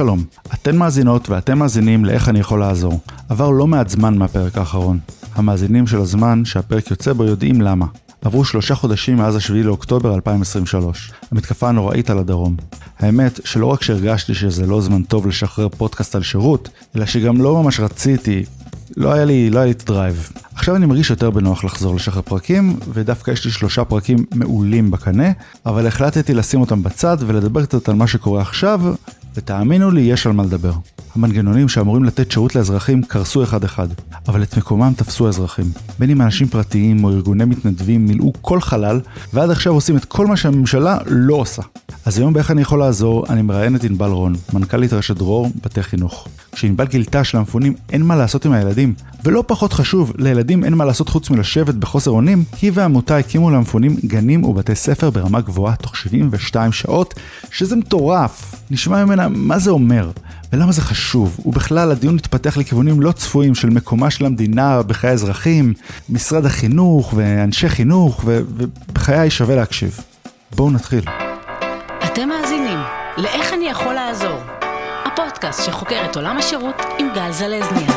שלום, אתן מאזינות ואתם מאזינים לאיך אני יכול לעזור. עבר לא מעט זמן מהפרק האחרון. המאזינים של הזמן שהפרק יוצא בו יודעים למה. עברו שלושה חודשים מאז השביעי לאוקטובר 2023, המתקפה הנוראית על הדרום. האמת שלא רק שהרגשתי שזה לא זמן טוב לשחרר פודקאסט על שירות, אלא שגם לא ממש רציתי, לא היה לי, לא היה לי את הדרייב. עכשיו אני מרגיש יותר בנוח לחזור לשחרר פרקים, ודווקא יש לי שלושה פרקים מעולים בקנה, אבל החלטתי לשים אותם בצד ולדבר קצת על מה שקורה עכשיו, ותאמינו לי, יש על מה לדבר. המנגנונים שאמורים לתת שירות לאזרחים קרסו אחד-אחד, אבל את מקומם תפסו האזרחים. בין אם אנשים פרטיים או ארגוני מתנדבים מילאו כל חלל, ועד עכשיו עושים את כל מה שהממשלה לא עושה. אז היום באיך אני יכול לעזור, אני מראיין את ענבל רון, מנכ"לית רשת דרור, בתי חינוך. כשענבל גילתה שלמפונים אין מה לעשות עם הילדים, ולא פחות חשוב, לילדים אין מה לעשות חוץ מלשבת בחוסר אונים, היא והעמותה הקימו למפונים גנים ובתי ספר ברמה גבוהה תוך 72 שעות, שזה מטורף. נשמע ממנה מה זה אומר, ולמה זה חשוב, ובכלל הדיון התפתח לכיוונים לא צפויים של מקומה של המדינה בחיי האזרחים, משרד החינוך ואנשי חינוך, ובחיי שווה להקשיב. בואו נתחיל. אתם מאזינים ל"איך אני יכול לעזור", הפודקאסט שחוקר את עולם השירות עם גל זלזניה.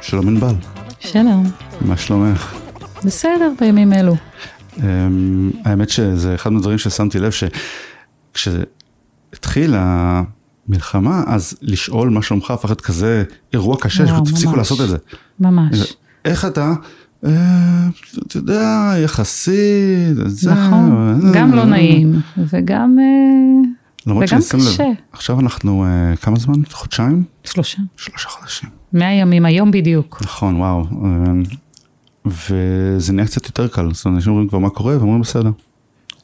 שלום ענבל. שלום. מה שלומך? בסדר בימים אלו. Um, האמת שזה אחד מהדברים ששמתי לב שכשהתחילה המלחמה, אז לשאול מה שלומך הפך להיות כזה אירוע קשה, שפשוט הפסיקו לעשות את זה. ממש. איך אתה? אה, אתה יודע, יחסית, זה... נכון, אה, גם לא נעים, וגם, אה, למרות וגם קשה. לב, עכשיו אנחנו, אה, כמה זמן? חודשיים? שלושה. שלושה חודשים. מאה ימים, היום בדיוק. נכון, וואו. אה, וזה נהיה קצת יותר קל, זאת אומרת, אנשים אומרים כבר מה קורה, ואומרים בסדר.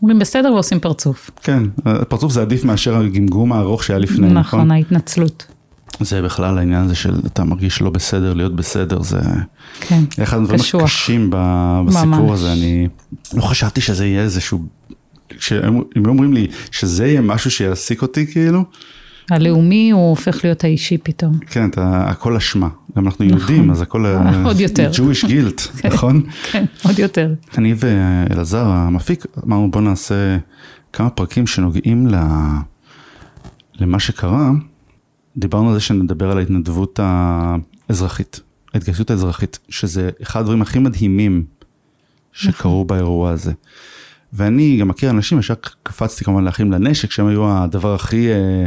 אומרים בסדר ועושים פרצוף. כן, פרצוף זה עדיף מאשר הגמגום הארוך שהיה לפני, נכון? נכון, ההתנצלות. זה בכלל העניין הזה של אתה מרגיש לא בסדר, להיות בסדר, זה כן, אחד הדברים קשוח. הקשים בסיפור ממש. הזה, אני לא חשבתי שזה יהיה איזשהו, כשהם אומרים לי שזה יהיה משהו שיעסיק אותי כאילו, הלאומי הוא הופך להיות האישי פתאום. כן, אתה, הכל אשמה, גם אנחנו נכון. יהודים, אז הכל אה, עוד יותר. Jewish guilt, נכון? כן, עוד יותר. אני ואלעזר המפיק אמרנו בוא נעשה כמה פרקים שנוגעים ל... למה שקרה, דיברנו על זה שנדבר על ההתנדבות האזרחית, ההתגייסות האזרחית, שזה אחד הדברים הכי מדהימים שקרו באירוע הזה. ואני גם מכיר אנשים, ישר קפצתי כמובן לאחים לנשק, שהם היו הדבר הכי, אה,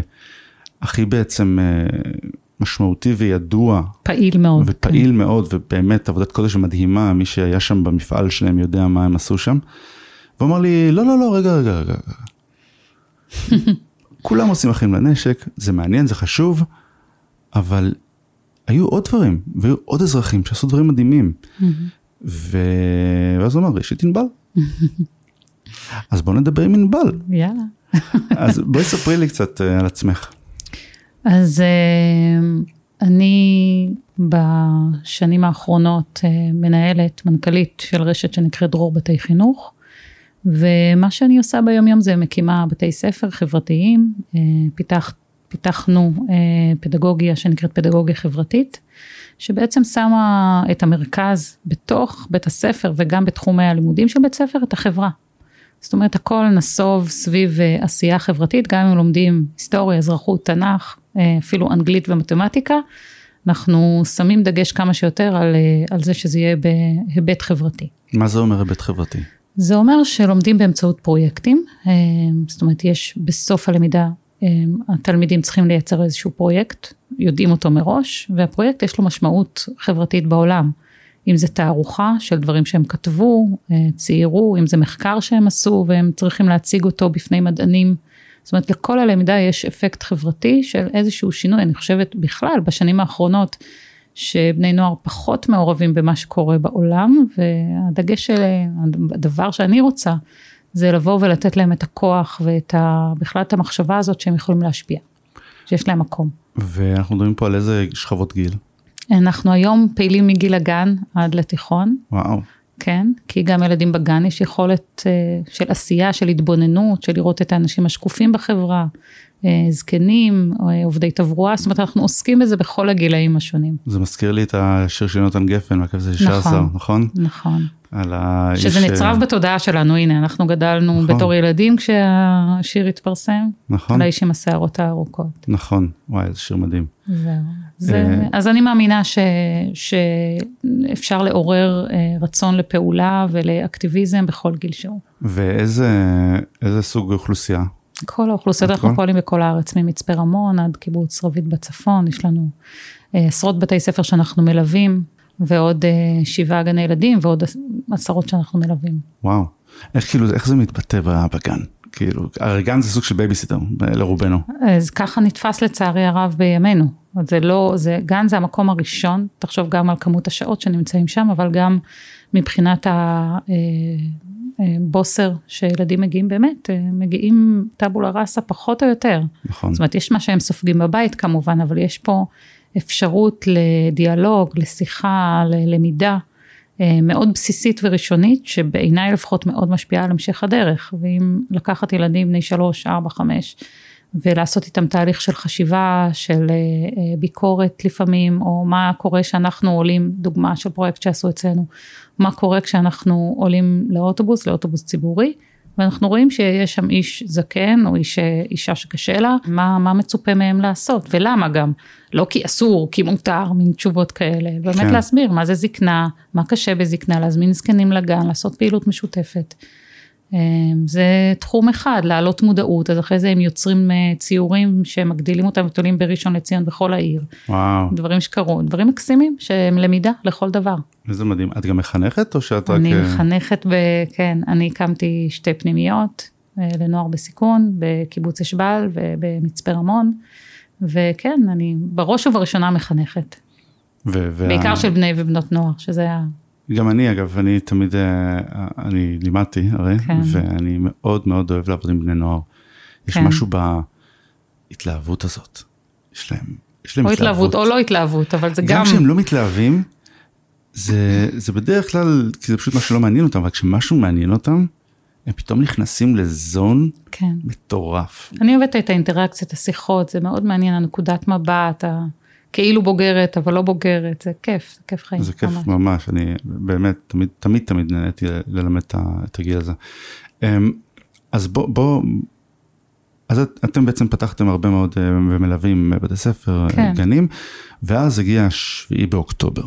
הכי בעצם אה, משמעותי וידוע פעיל מאוד. ופעיל מאוד, ובאמת עבודת קודש מדהימה, מי שהיה שם במפעל שלהם יודע מה הם עשו שם. והוא אמר לי, לא, לא, לא, רגע, רגע, רגע. רגע." כולם עושים אחים לנשק, זה מעניין, זה חשוב, אבל היו עוד דברים, והיו עוד אזרחים שעשו דברים מדהימים. ו... ואז הוא אמר, יש את ענבל. אז בואו נדבר עם ענבל. כן, יאללה. אז בואי ספרי לי קצת אה, על עצמך. אז אה, אני בשנים האחרונות אה, מנהלת, מנכ"לית של רשת שנקראת דרור בתי חינוך, ומה שאני עושה ביום יום זה מקימה בתי ספר חברתיים, אה, פיתח, פיתחנו פדגוגיה שנקראת פדגוגיה חברתית, שבעצם שמה את המרכז בתוך בית הספר וגם בתחומי הלימודים של בית ספר, את החברה. זאת אומרת, הכל נסוב סביב עשייה חברתית, גם אם לומדים היסטוריה, אזרחות, תנ"ך, אפילו אנגלית ומתמטיקה, אנחנו שמים דגש כמה שיותר על, אה, על זה שזה יהיה בהיבט חברתי. מה זה אומר היבט חברתי? זה אומר שלומדים באמצעות פרויקטים, אה, זאת אומרת, יש בסוף הלמידה, אה, התלמידים צריכים לייצר איזשהו פרויקט, יודעים אותו מראש, והפרויקט יש לו משמעות חברתית בעולם. אם זה תערוכה של דברים שהם כתבו, אה, ציירו, אם זה מחקר שהם עשו והם צריכים להציג אותו בפני מדענים. זאת אומרת, לכל הלמידה יש אפקט חברתי של איזשהו שינוי. אני חושבת בכלל, בשנים האחרונות, שבני נוער פחות מעורבים במה שקורה בעולם, והדגש של, הדבר שאני רוצה, זה לבוא ולתת להם את הכוח ואת ה, בכלל את המחשבה הזאת שהם יכולים להשפיע, שיש להם מקום. ואנחנו מדברים פה על איזה שכבות גיל. אנחנו היום פעילים מגיל הגן עד לתיכון, וואו. כן, כי גם ילדים בגן יש יכולת אה, של עשייה, של התבוננות, של לראות את האנשים השקופים בחברה, זקנים, עובדי תברואה, זאת אומרת אנחנו עוסקים בזה בכל הגילאים השונים. זה מזכיר לי את השיר של יונתן גפן, מהקו זה 16, נכון? נכון. על האיש... שזה נצרב בתודעה שלנו, הנה, אנחנו גדלנו נכון. בתור ילדים כשהשיר התפרסם. נכון. על האיש עם השערות הארוכות. נכון, וואי, איזה שיר מדהים. זהו. זה, אז אני מאמינה ש, שאפשר לעורר רצון לפעולה ולאקטיביזם בכל גיל שהוא. ואיזה סוג אוכלוסייה? כל האוכלוסיות, אנחנו פועלים בכל הארץ, ממצפה רמון עד קיבוץ רבית בצפון, יש לנו עשרות בתי ספר שאנחנו מלווים. ועוד שבעה גני ילדים ועוד עשרות שאנחנו מלווים. וואו, איך כאילו, איך זה מתבטא בגן? כאילו, הרי גן זה סוג של בייביסיטר לרובנו. אז ככה נתפס לצערי הרב בימינו. זה לא, זה, גן זה המקום הראשון, תחשוב גם על כמות השעות שנמצאים שם, אבל גם מבחינת הבוסר שילדים מגיעים באמת, מגיעים טאבולה ראסה פחות או יותר. נכון. זאת אומרת, יש מה שהם סופגים בבית כמובן, אבל יש פה אפשרות לדיאלוג, לשיחה, ללמידה מאוד בסיסית וראשונית, שבעיניי לפחות מאוד משפיעה על המשך הדרך. ואם לקחת ילדים בני שלוש, ארבע, חמש, ולעשות איתם תהליך של חשיבה, של ביקורת לפעמים, או מה קורה שאנחנו עולים, דוגמה של פרויקט שעשו אצלנו, מה קורה כשאנחנו עולים לאוטובוס, לאוטובוס ציבורי, ואנחנו רואים שיש שם איש זקן או איש, אישה שקשה לה, מה, מה מצופה מהם לעשות ולמה גם, לא כי אסור, כי מותר, מין תשובות כאלה, באמת כן. להסביר מה זה זקנה, מה קשה בזקנה, להזמין זקנים לגן, לעשות פעילות משותפת. זה תחום אחד, להעלות מודעות, אז אחרי זה הם יוצרים ציורים שמגדילים אותם ותולים בראשון לציון בכל העיר. וואו. דברים שקרו, דברים מקסימים שהם למידה לכל דבר. איזה מדהים, את גם מחנכת או שאת רק... אני מחנכת, ב... כן, אני הקמתי שתי פנימיות לנוער בסיכון, בקיבוץ אשבל ובמצפה רמון, וכן, אני בראש ובראשונה מחנכת. ו- וה... בעיקר של בני ובנות נוער, שזה. גם אני אגב, אני תמיד, אני לימדתי הרי, כן. ואני מאוד מאוד אוהב לעבוד עם בני נוער. יש כן. משהו בהתלהבות הזאת, יש להם, יש להם או התלהבות. או לא התלהבות, אבל זה גם... גם כשהם לא מתלהבים, זה, זה בדרך כלל, כי זה פשוט משהו שלא מעניין אותם, אבל כשמשהו מעניין אותם, הם פתאום נכנסים לזון כן. מטורף. אני אוהבת את האינטראקציות, השיחות, זה מאוד מעניין, הנקודת מבט, ה... כאילו בוגרת, אבל לא בוגרת, זה כיף, זה כיף חיים. זה כיף ממש, ממש אני באמת, תמיד, תמיד, תמיד נהניתי ללמד את הגיל הזה. אז בוא, בוא, אז את, אתם בעצם פתחתם הרבה מאוד ומלווים בתי ספר, כן. גנים, ואז הגיע השביעי באוקטובר.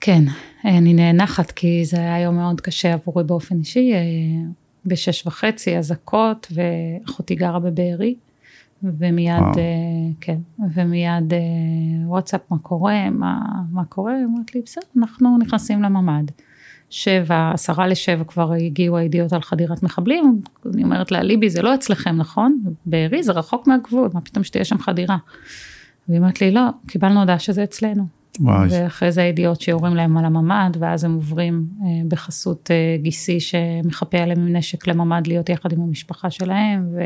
כן, אני נאנחת כי זה היה יום מאוד קשה עבורי באופן אישי, בשש וחצי אזעקות ואחותי גרה בבארי. ומיד, וואו. כן, ומיד וואטסאפ, מה קורה, מה, מה קורה, אמרת לי, בסדר, אנחנו נכנסים לממ"ד. שבע, עשרה לשבע כבר הגיעו הידיעות על חדירת מחבלים, אני אומרת לה, ליבי, זה לא אצלכם, נכון? בארי זה רחוק מהגבול, מה פתאום שתהיה שם חדירה? והיא אומרת לי, לא, קיבלנו הודעה שזה אצלנו. וואי. ואחרי זה הידיעות שיורים להם על הממ"ד, ואז הם עוברים אה, בחסות אה, גיסי שמחפה עליהם עם נשק לממ"ד להיות יחד עם המשפחה שלהם, ו...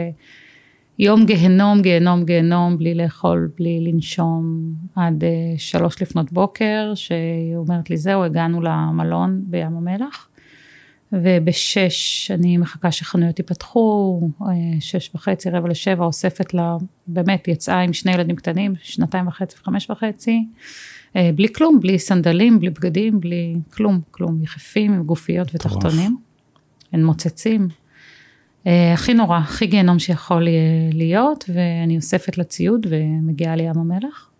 יום גיהנום, גיהנום, גיהנום, בלי לאכול, בלי לנשום, עד uh, שלוש לפנות בוקר, שהיא אומרת לי, זהו, הגענו למלון בים המלח, ובשש אני מחכה שחנויות ייפתחו, uh, שש וחצי, רבע לשבע, אוספת לה, באמת, יצאה עם שני ילדים קטנים, שנתיים וחצי וחמש וחצי, uh, בלי כלום, בלי סנדלים, בלי בגדים, בלי כלום, כלום, יחפים עם גופיות ותחתונים, הם מוצצים. הכי נורא, הכי גיהנום שיכול להיות, ואני אוספת לציוד ומגיעה לים המלח,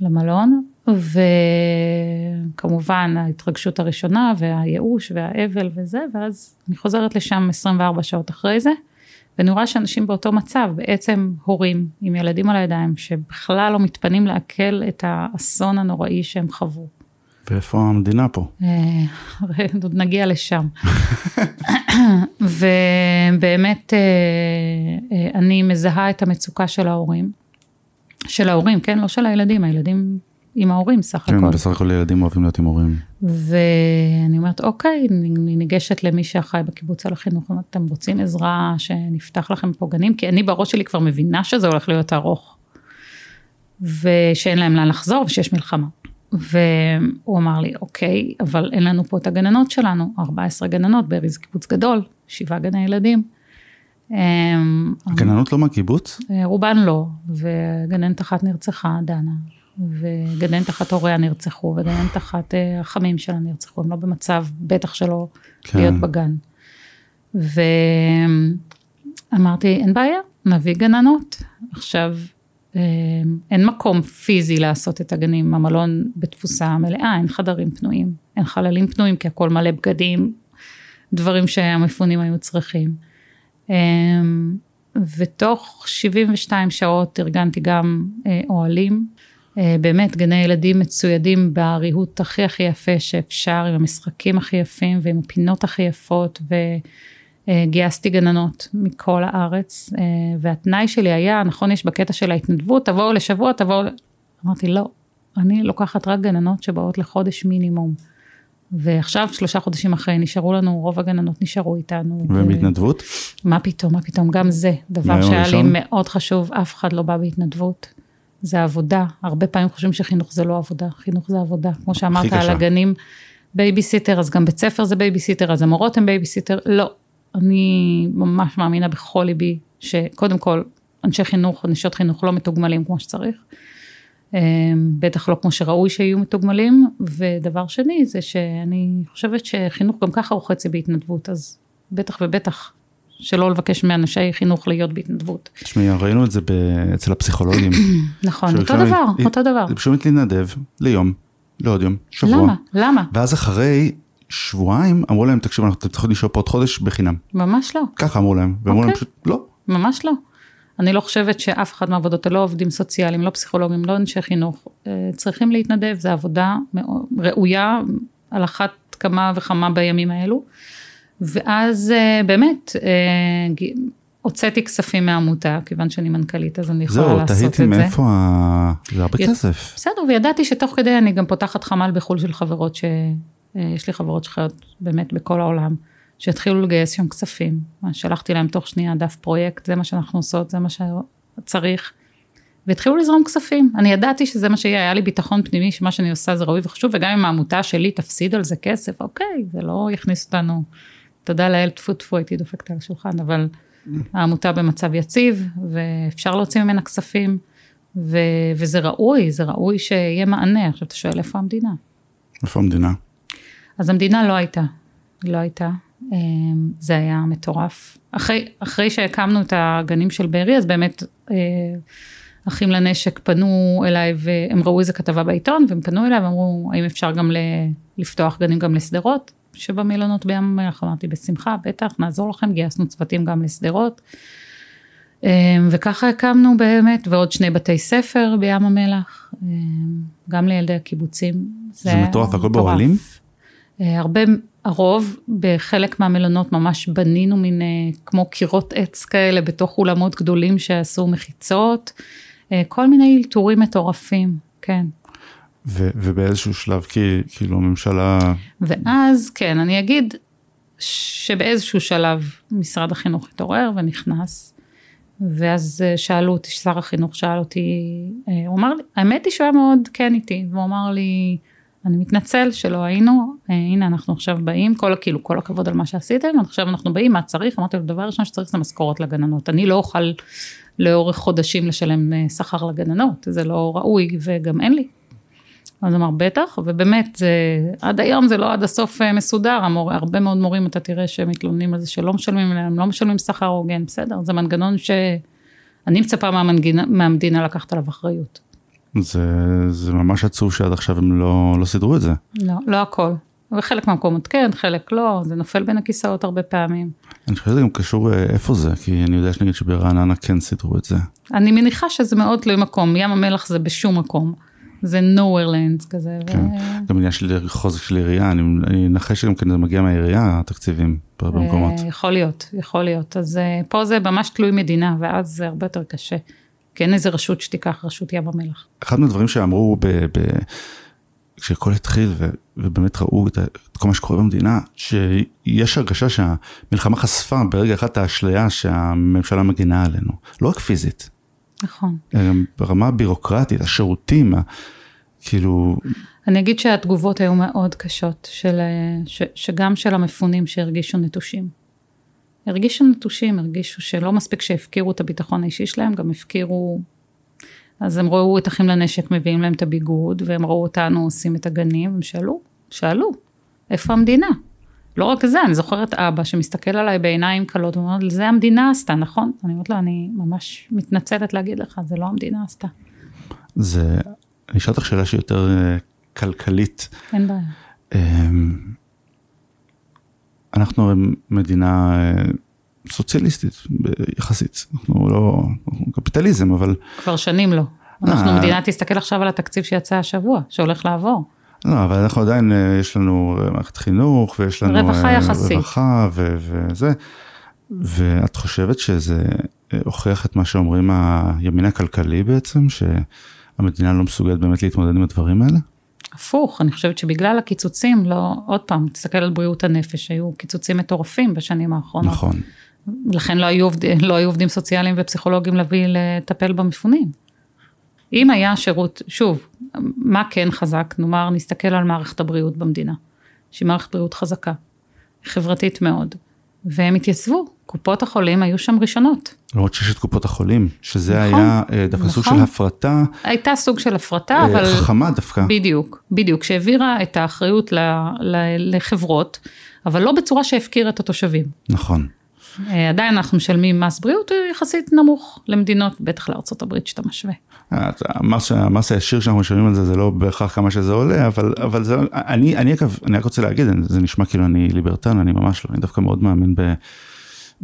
למלון, וכמובן ההתרגשות הראשונה והייאוש והאבל וזה, ואז אני חוזרת לשם 24 שעות אחרי זה, ואני רואה שאנשים באותו מצב, בעצם הורים עם ילדים על הידיים, שבכלל לא מתפנים לעכל את האסון הנוראי שהם חוו. ואיפה המדינה פה? עוד נגיע לשם. ובאמת אני מזהה את המצוקה של ההורים, של ההורים, כן? לא של הילדים, הילדים עם ההורים סך כן, הכל. כן, בסך הכל ילדים אוהבים להיות עם הורים. ואני אומרת, אוקיי, אני ניגשת למי שאחראי בקיבוץ על החינוך, אומרת, אתם רוצים עזרה שנפתח לכם פה גנים? כי אני בראש שלי כבר מבינה שזה הולך להיות ארוך. ושאין להם לאן לחזור ושיש מלחמה. והוא אמר לי, אוקיי, אבל אין לנו פה את הגננות שלנו, 14 גננות, בארי זה קיבוץ גדול, שבעה גני ילדים. אמ, גננות לא מהקיבוץ? אה, רובן לא, וגננת אחת נרצחה, דנה, וגננת אחת הוריה נרצחו, וגננת אחת אה, החמים שלה נרצחו, הם לא במצב, בטח שלא כן. להיות בגן. ואמרתי, אין בעיה, נביא גננות. עכשיו, אין מקום פיזי לעשות את הגנים, המלון בתפוסה מלאה, אין חדרים פנויים, אין חללים פנויים, כי הכל מלא בגדים, דברים שהמפונים היו צריכים. אה, ותוך 72 שעות ארגנתי גם אה, אוהלים, אה, באמת גני ילדים מצוידים בריהוט הכי הכי יפה שאפשר, עם המשחקים הכי יפים ועם הפינות הכי יפות, וגייסתי גננות מכל הארץ, אה, והתנאי שלי היה, נכון יש בקטע של ההתנדבות, תבואו לשבוע, תבואו, אמרתי לא, אני לוקחת רק גננות שבאות לחודש מינימום. ועכשיו שלושה חודשים אחרי נשארו לנו, רוב הגננות נשארו איתנו. ו- ובהתנדבות? מה פתאום, מה פתאום, גם זה דבר שהיה לי הראשון? מאוד חשוב, אף אחד לא בא בהתנדבות. זה עבודה, הרבה פעמים חושבים שחינוך זה לא עבודה, חינוך זה עבודה, כמו שאמרת. על הגנים, בייביסיטר, אז גם בית ספר זה בייביסיטר, אז המורות הן בייביסיטר, לא, אני ממש מאמינה בכל ליבי, שקודם כל, אנשי חינוך, נשות חינוך לא מתוגמלים כמו שצריך, אמ, בטח לא כמו שראוי שיהיו מתוגמלים, ודבר שני זה שאני חושבת שחינוך גם ככה הוא חצי בהתנדבות, אז בטח ובטח שלא לבקש מאנשי חינוך להיות בהתנדבות. תשמעי, ראינו את זה אצל הפסיכולוגים. נכון, אותו דבר, אותו דבר. זה פשוט להתנדב ליום, לעוד יום, שבוע. למה? למה? ואז אחרי שבועיים אמרו להם, תקשיבו, אנחנו צריכים לשאול פה עוד חודש בחינם. ממש לא, ככה אמרו להם, ואמרו להם אוקיי. פשוט, לא. ממש לא. אני לא חושבת שאף אחד מהעבודות, לא עובדים סוציאליים, לא פסיכולוגים, לא אנשי חינוך, אה, צריכים להתנדב, זו עבודה ראויה, על אחת כמה וכמה בימים האלו. ואז אה, באמת, אה, הוצאתי כספים מהעמותה, כיוון שאני מנכ"לית, אז אני יכולה זהו, לעשות את זה. תהיתי מאיפה ה... זה הרבה ית- כסף. בסדר, וידעתי שתוך כדי אני גם פותחת חמ"ל בחו"ל של חברות ש... אה, יש לי חברות שחיות באמת בכל העולם, שהתחילו לגייס שם כספים. שלחתי להם תוך שנייה דף פרויקט, זה מה שאנחנו עושות, זה מה שצריך. והתחילו לזרום כספים. אני ידעתי שזה מה שיהיה, היה לי ביטחון פנימי שמה שאני עושה זה ראוי וחשוב, וגם אם העמותה שלי תפסיד על זה כסף, אוקיי, זה לא יכניס אותנו, תודה לאל, טפו טפו, הייתי דופקת על השולחן, אבל העמותה במצב יציב, ואפשר להוציא ממנה כספים, ו- וזה ראוי, זה ראוי שיהיה מענה. עכשיו אתה שואל איפה המדינה? איפה המדינה? אז המדינה לא הייתה, לא הייתה, אמ, זה היה מטורף. אחרי, אחרי שהקמנו את הגנים של בארי, אז באמת אה, אחים לנשק פנו אליי והם ראו איזה כתבה בעיתון, והם פנו אליי ואמרו, האם אפשר גם ל- לפתוח גנים גם לשדרות? שבמילונות בים המלח, אמרתי, בשמחה, בטח, נעזור לכם, גייסנו צוותים גם לשדרות. אמ, וככה הקמנו באמת, ועוד שני בתי ספר בים המלח, אמ, גם לילדי הקיבוצים. זה היה מטורף, הכל. באוהלים? אה, הרבה, הרוב בחלק מהמלונות ממש בנינו מין אה, כמו קירות עץ כאלה בתוך אולמות גדולים שעשו מחיצות, אה, כל מיני אלתורים מטורפים, כן. ו- ובאיזשהו שלב, כי כאילו הממשלה, ואז, כן, אני אגיד שבאיזשהו שלב משרד החינוך התעורר ונכנס, ואז שאלו אותי, שר החינוך שאל אותי, הוא אמר לי, האמת היא שהוא היה מאוד כן איתי, והוא אמר לי, אני מתנצל שלא היינו, אה, הנה אנחנו עכשיו באים, כל, כאילו כל הכבוד על מה שעשיתם, עכשיו אנחנו באים, מה צריך? אמרתי לו, דבר ראשון שצריך זה משכורת לגננות, אני לא אוכל לאורך חודשים לשלם אה, שכר לגננות, זה לא ראוי וגם אין לי. אז אמר בטח, ובאמת, זה, עד היום זה לא עד הסוף אה, מסודר, המור, הרבה מאוד מורים אתה תראה שהם מתלוננים על זה שלא משלמים להם, לא משלמים שכר הוגן, בסדר, זה מנגנון שאני מצפה מהמנגינה, מהמדינה לקחת עליו אחריות. זה, זה ממש עצוב שעד עכשיו הם לא, לא סידרו את זה. לא, לא הכל. וחלק מהמקומות כן, חלק לא, זה נופל בין הכיסאות הרבה פעמים. אני חושב שזה גם קשור אה, איפה זה, כי אני יודע שנגיד שברעננה כן סידרו את זה. אני מניחה שזה מאוד תלוי מקום, ים המלח זה בשום מקום. זה nowhere land כזה. כן. ו... גם עניין של חוזק של עירייה, אני אני אנחש שגם כן זה מגיע מהעירייה, התקציבים, בהרבה מקומות. אה, יכול להיות, יכול להיות. אז אה, פה זה ממש תלוי מדינה, ואז זה הרבה יותר קשה. כי אין איזה רשות שתיקח רשות ים המלח. אחד מהדברים שאמרו ב... ב... כשהכל התחיל ו... ובאמת ראו את, ה- את כל מה שקורה במדינה, שיש הרגשה שהמלחמה חשפה ברגע אחד את האשליה שהממשלה מגינה עלינו, לא רק פיזית, נכון. ברמה הבירוקרטית, השירותים, ה... כאילו, אני אגיד שהתגובות היו מאוד קשות, של, ש, שגם של המפונים שהרגישו נטושים. הרגישו נטושים, הרגישו שלא מספיק שהפקירו את הביטחון האישי שלהם, גם הפקירו, אז הם ראו את אחים לנשק מביאים להם את הביגוד, והם ראו אותנו עושים את הגנים, הם שאלו, שאלו, איפה המדינה? לא רק זה, אני זוכרת אבא שמסתכל עליי בעיניים כלות, ואומר, זה המדינה עשתה, נכון? אני אומרת לו, אני ממש מתנצלת להגיד לך, זה לא המדינה עשתה. זה, אני אשאל אותך שאלה שהיא יותר אה, כלכלית. אין בעיה. אנחנו מדינה אה, סוציאליסטית יחסית, אנחנו לא, אנחנו קפיטליזם, אבל... כבר שנים לא. אנחנו אה. מדינה, תסתכל עכשיו על התקציב שיצא השבוע, שהולך לעבור. לא, אבל אנחנו עדיין, אה, יש לנו מערכת חינוך, ויש לנו... רווחה אה, יחסית. רווחה ו- וזה, ואת חושבת שזה אה, הוכיח את מה שאומרים הימין הכלכלי בעצם, שהמדינה לא מסוגלת באמת להתמודד עם הדברים האלה? הפוך, אני חושבת שבגלל הקיצוצים, לא, עוד פעם, תסתכל על בריאות הנפש, היו קיצוצים מטורפים בשנים האחרונות. נכון. לכן לא היו, עובד, לא היו עובדים סוציאליים ופסיכולוגים להביא לטפל במפונים. אם היה שירות, שוב, מה כן חזק? נאמר, נסתכל על מערכת הבריאות במדינה, שהיא מערכת בריאות חזקה, חברתית מאוד, והם התייצבו, קופות החולים היו שם ראשונות. למרות שיש את קופות החולים, שזה נכון, היה אה, דווקא סוג נכון. של הפרטה הייתה סוג של הפרטה, אה, אבל... חכמה דווקא. בדיוק, בדיוק, שהעבירה את האחריות ל, ל, לחברות, אבל לא בצורה שהפקירה את התושבים. נכון. אה, עדיין אנחנו משלמים מס בריאות יחסית נמוך למדינות, בטח לארה"ב שאתה משווה. אה, המס, המס הישיר שאנחנו משלמים על זה, זה לא בהכרח כמה שזה עולה, אבל, אבל זה, אני, אני אגב, אני רק רוצה להגיד, זה נשמע כאילו אני ליברטן, אני ממש לא, אני דווקא מאוד מאמין ב,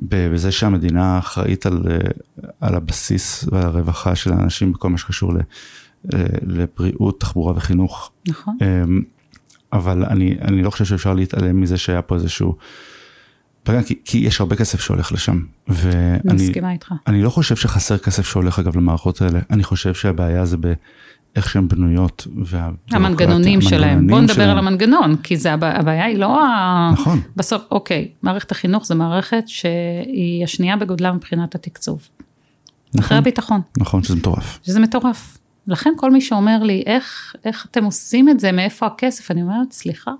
ב, בזה שהמדינה אחראית על, אה, על הבסיס ועל הרווחה של האנשים בכל מה שקשור ל, לבריאות, תחבורה וחינוך. נכון. אמ, אבל אני, אני לא חושב שאפשר להתעלם מזה שהיה פה איזשהו, כי, כי יש הרבה כסף שהולך לשם. ואני מסכימה איתך. אני לא חושב שחסר כסף שהולך אגב למערכות האלה, אני חושב שהבעיה זה באיך שהן בנויות. והביורוקרטיה, המנגנונים שלהם. בוא נדבר שלהם. על המנגנון, כי זה הבע- הבעיה היא לא ה... נכון. בסוף, אוקיי, מערכת החינוך זו מערכת שהיא השנייה בגודלה מבחינת התקצוב. אחרי נכון, הביטחון. נכון שזה מטורף. שזה מטורף. לכן כל מי שאומר לי, איך, איך אתם עושים את זה, מאיפה הכסף, אני אומרת, סליחה,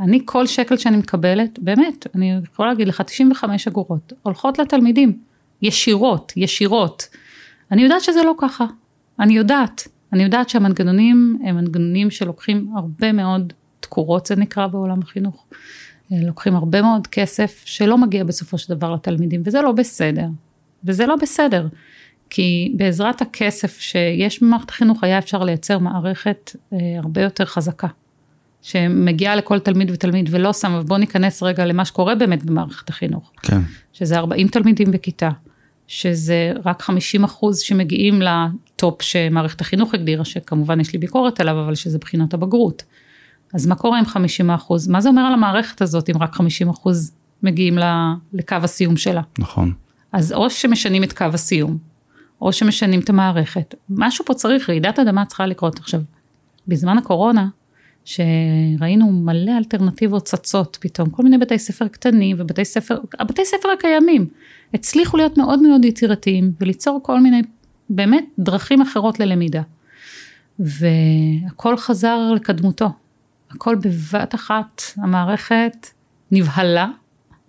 אני כל שקל שאני מקבלת, באמת, אני יכולה להגיד לך, 95 אגורות, הולכות לתלמידים, ישירות, ישירות. אני יודעת שזה לא ככה, אני יודעת, אני יודעת שהמנגנונים הם מנגנונים שלוקחים הרבה מאוד תקורות, זה נקרא בעולם החינוך. לוקחים הרבה מאוד כסף שלא מגיע בסופו של דבר לתלמידים, וזה לא בסדר. וזה לא בסדר. כי בעזרת הכסף שיש במערכת החינוך היה אפשר לייצר מערכת אה, הרבה יותר חזקה. שמגיעה לכל תלמיד ותלמיד ולא שם, ובואו ניכנס רגע למה שקורה באמת במערכת החינוך. כן, שזה 40 תלמידים בכיתה, שזה רק 50 אחוז שמגיעים לטופ שמערכת החינוך הגדירה, שכמובן יש לי ביקורת עליו, אבל שזה בחינות הבגרות. אז מה קורה עם 50 אחוז? מה זה אומר על המערכת הזאת אם רק 50 אחוז מגיעים לקו הסיום שלה? נכון. אז או שמשנים את קו הסיום, או שמשנים את המערכת. משהו פה צריך, רעידת אדמה צריכה לקרות. עכשיו, בזמן הקורונה, שראינו מלא אלטרנטיבות צצות פתאום, כל מיני בתי ספר קטנים ובתי ספר, הבתי ספר הקיימים, הצליחו להיות מאוד מאוד יצירתיים וליצור כל מיני, באמת, דרכים אחרות ללמידה. והכל חזר לקדמותו. הכל בבת אחת, המערכת נבהלה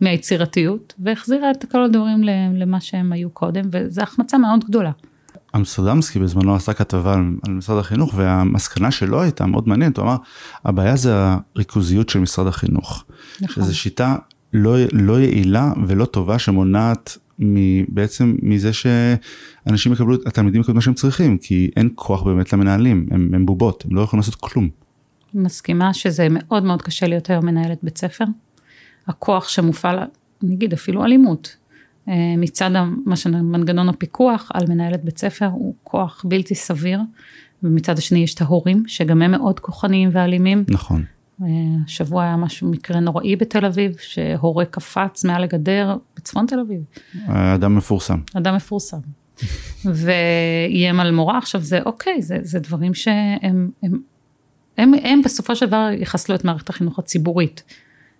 מהיצירתיות והחזירה את כל הדברים למה שהם היו קודם, וזו החמצה מאוד גדולה. אמסטרדמסקי בזמנו עשה כתבה על, על משרד החינוך והמסקנה שלו הייתה מאוד מעניינת, הוא אמר הבעיה זה הריכוזיות של משרד החינוך. נכון. שזו שיטה לא, לא יעילה ולא טובה שמונעת מ- בעצם מזה שאנשים יקבלו, התלמידים יקבלו מה שהם צריכים, כי אין כוח באמת למנהלים, הם, הם בובות, הם לא יכולים לעשות כלום. מסכימה שזה מאוד מאוד קשה להיות היום מנהלת בית ספר. הכוח שמופעל, אני אגיד אפילו אלימות, מצד מה שמנגנון הפיקוח על מנהלת בית ספר הוא כוח בלתי סביר, ומצד השני יש את ההורים שגם הם מאוד כוחניים ואלימים. נכון. אה, השבוע היה משהו, מקרה נוראי בתל אביב, שהורה קפץ מעל הגדר בצפון תל אביב, אדם מפורסם. אדם מפורסם. ואיים על מורה, עכשיו זה אוקיי, זה, זה דברים שהם הם, הם, הם בסופו של דבר יחסלו את מערכת החינוך הציבורית.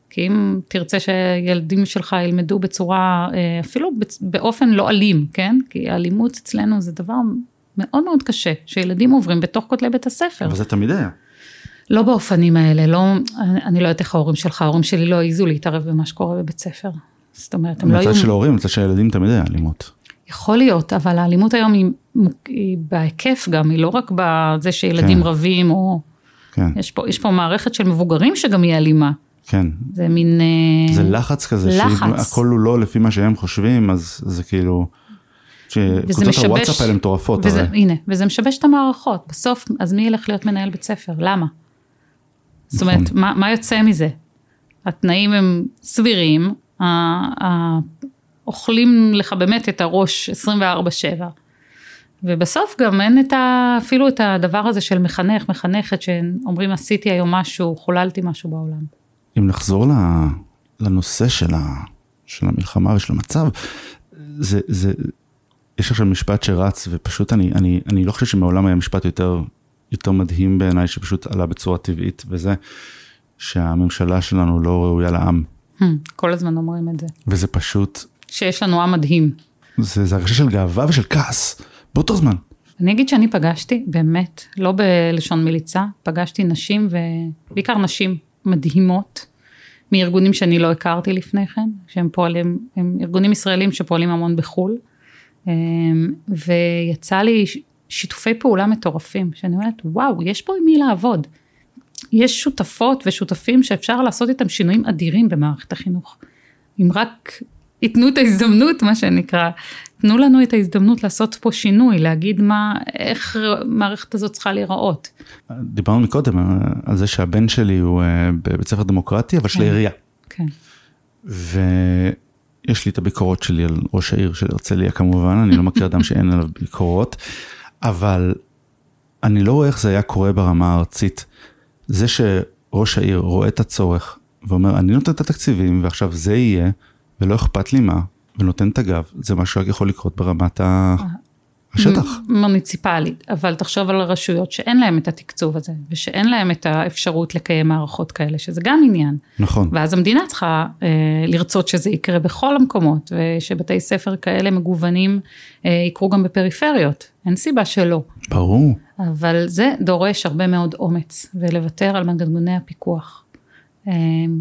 כי אם תרצה שילדים שלך ילמדו בצורה, אה, אפילו באופן לא אלים, כן? כי האלימות אצלנו זה דבר מאוד מאוד קשה, שילדים עוברים בתוך כותלי בית הספר. אבל זה תמיד היה. לא באופנים האלה, לא, אני לא יודעת איך ההורים שלך, ההורים שלי לא העזו להתערב במה שקורה בבית ספר. זאת אומרת, הם לא היו... מצד של ההורים, מצד של הילדים תמיד היה אלימות. יכול להיות, אבל האלימות היום היא, היא בהיקף גם, היא לא רק בזה שילדים כן. רבים, או... כן, יש פה, יש פה מערכת של מבוגרים שגם היא אלימה. כן. זה מין... אה, זה לחץ כזה, לחץ. שאם הכל הוא לא לפי מה שהם חושבים, אז זה כאילו... שקבוצות משבש- הוואטסאפ האלה מטורפות, וזה, הרי. הנה, וזה משבש את המערכות. בסוף, אז מי ילך להיות מנהל בית ספר? למה? זאת אומרת, נכון. מה, מה יוצא מזה? התנאים הם סבירים, ה- ה- אוכלים לך באמת את הראש 24-7. ובסוף גם אין את ה, אפילו את הדבר הזה של מחנך, מחנכת, שאומרים עשיתי היום משהו, חוללתי משהו בעולם. אם נחזור לנושא של, ה, של המלחמה ושל המצב, זה, זה, יש עכשיו משפט שרץ, ופשוט אני, אני, אני לא חושב שמעולם היה משפט יותר, יותר מדהים בעיניי, שפשוט עלה בצורה טבעית, וזה שהממשלה שלנו לא ראויה לעם. Hmm, כל הזמן אומרים את זה. וזה פשוט, שיש לנו עם מדהים. זה, זה הרגשה של גאווה ושל כעס, באותו זמן. אני אגיד שאני פגשתי, באמת, לא בלשון מליצה, פגשתי נשים, ובעיקר נשים מדהימות, מארגונים שאני לא הכרתי לפני כן, שהם פועלים, הם ארגונים ישראלים שפועלים המון בחו"ל, אמ, ויצא לי שיתופי פעולה מטורפים, שאני אומרת, וואו, יש פה עם מי לעבוד. יש שותפות ושותפים שאפשר לעשות איתם שינויים אדירים במערכת החינוך. אם רק ייתנו את ההזדמנות, מה שנקרא, תנו לנו את ההזדמנות לעשות פה שינוי, להגיד מה, איך המערכת הזאת צריכה להיראות. דיברנו מקודם אה, על זה שהבן שלי הוא אה, בבית ספר דמוקרטי, אבל של כן. העירייה. כן, ויש לי את הביקורות שלי על ראש העיר של הרצליה כמובן, אני לא מכיר אדם שאין עליו ביקורות, אבל אני לא רואה איך זה היה קורה ברמה הארצית. זה שראש העיר רואה את הצורך ואומר, אני נותן את התקציבים ועכשיו זה יהיה, ולא אכפת לי מה, ונותן את הגב, זה משהו שרק יכול לקרות ברמת ה- השטח. מוניציפלית, אבל תחשוב על הרשויות שאין להם את התקצוב הזה, ושאין להם את האפשרות לקיים מערכות כאלה, שזה גם עניין. נכון. ואז המדינה צריכה אה, לרצות שזה יקרה בכל המקומות, ושבתי ספר כאלה מגוונים אה, יקרו גם בפריפריות, אין סיבה שלא. ברור. אבל זה דורש הרבה מאוד אומץ, ולוותר על מנגנוני הפיקוח. אה,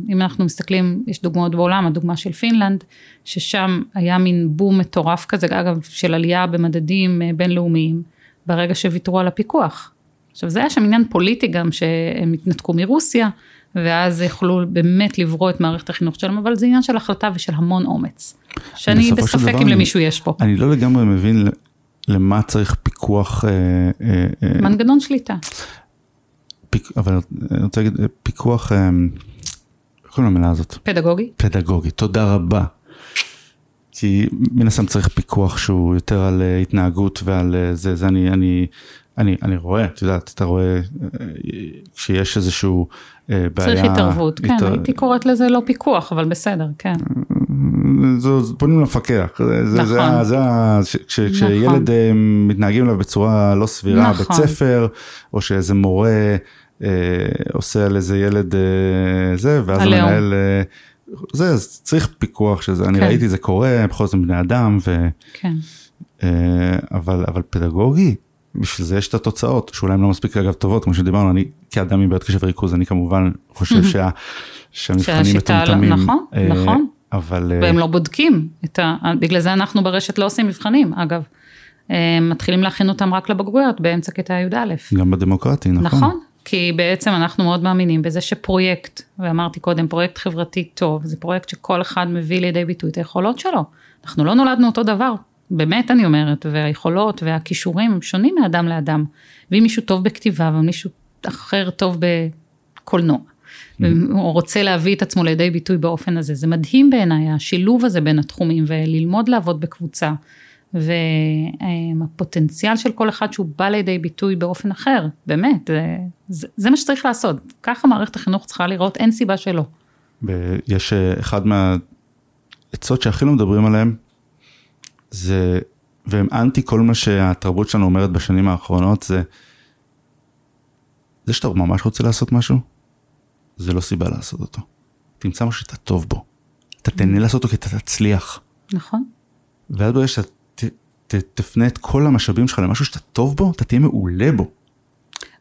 אם אנחנו מסתכלים, יש דוגמאות בעולם, הדוגמה של פינלנד, ששם היה מין בום מטורף כזה, אגב, של עלייה במדדים אה, בינלאומיים, ברגע שוויתרו על הפיקוח. עכשיו זה היה שם עניין פוליטי גם, שהם התנתקו מרוסיה, ואז יכלו באמת לברוא את מערכת החינוך שלהם, אבל זה עניין של החלטה ושל המון אומץ. שאני בספק אם אני- למישהו יש פה. אני לא לגמרי מבין למה צריך פיקוח, אה, אה, מנגנון שליטה. פיק, אבל אני רוצה להגיד, פיקוח, קוראים למילה הזאת? פדגוגי? פדגוגי, תודה רבה. כי מן הסתם צריך פיקוח שהוא יותר על אה, התנהגות ועל אה, זה, זה אני, אני, אני, אני רואה, את יודעת, אתה רואה אה, שיש איזשהו אה, בעיה. צריך התערבות, כן, התער- הייתי קוראת לזה לא פיקוח, אבל בסדר, כן. זו, פונים למפקח, זה, זה, זה, נכון. ה- זה, ה- ש- כש- נכון. כשילד מתנהגים אליו בצורה לא סבירה, בית נכון. ספר, או שאיזה מורה אה, עושה על איזה ילד אה, זה, ואז עליהום. המנהל, אה, זה, אז צריך פיקוח שזה, אני כן. ראיתי זה קורה, בכל זאת בני אדם, ו, כן. אה, אבל, אבל פדגוגי, בשביל זה יש את התוצאות, שאולי הן לא מספיק אגב טובות, כמו שדיברנו, אני כאדם עם בעיות קשב וריכוז, אני כמובן חושב שה, שהמבחנים לא- מטומטמים. נכון, אה, נכון. אבל... אה, והם לא בודקים את ה... בגלל זה אנחנו ברשת לא עושים מבחנים, אגב. הם מתחילים להכין אותם רק לבגרויות באמצע כיתה י"א. גם בדמוקרטי, נכון. נכון, כי בעצם אנחנו מאוד מאמינים בזה שפרויקט, ואמרתי קודם, פרויקט חברתי טוב, זה פרויקט שכל אחד מביא לידי ביטוי את היכולות שלו. אנחנו לא נולדנו אותו דבר, באמת אני אומרת, והיכולות והכישורים הם שונים מאדם לאדם. ואם מישהו טוב בכתיבה ומישהו אחר טוב בקולנוע, או רוצה להביא את עצמו לידי ביטוי באופן הזה, זה מדהים בעיניי, השילוב הזה בין התחומים, וללמוד לעבוד בקבוצה. והפוטנציאל של כל אחד שהוא בא לידי ביטוי באופן אחר, באמת, זה, זה, מה שצריך לעשות. ככה מערכת החינוך צריכה לראות, אין סיבה שלא. יש אה, אחד מהעצות שהכי לא מדברים עליהם, זה, והם אנטי כל מה שהתרבות שלנו אומרת בשנים האחרונות, זה, זה שאתה ממש רוצה לעשות משהו, זה לא סיבה לעשות אותו. תמצא משהו שאתה טוב בו. אתה תהנה לעשות אותו כי אתה תצליח. נכון? ואז ברגע שאתה תפנה את כל המשאבים שלך למשהו שאתה טוב בו, אתה תהיה מעולה בו.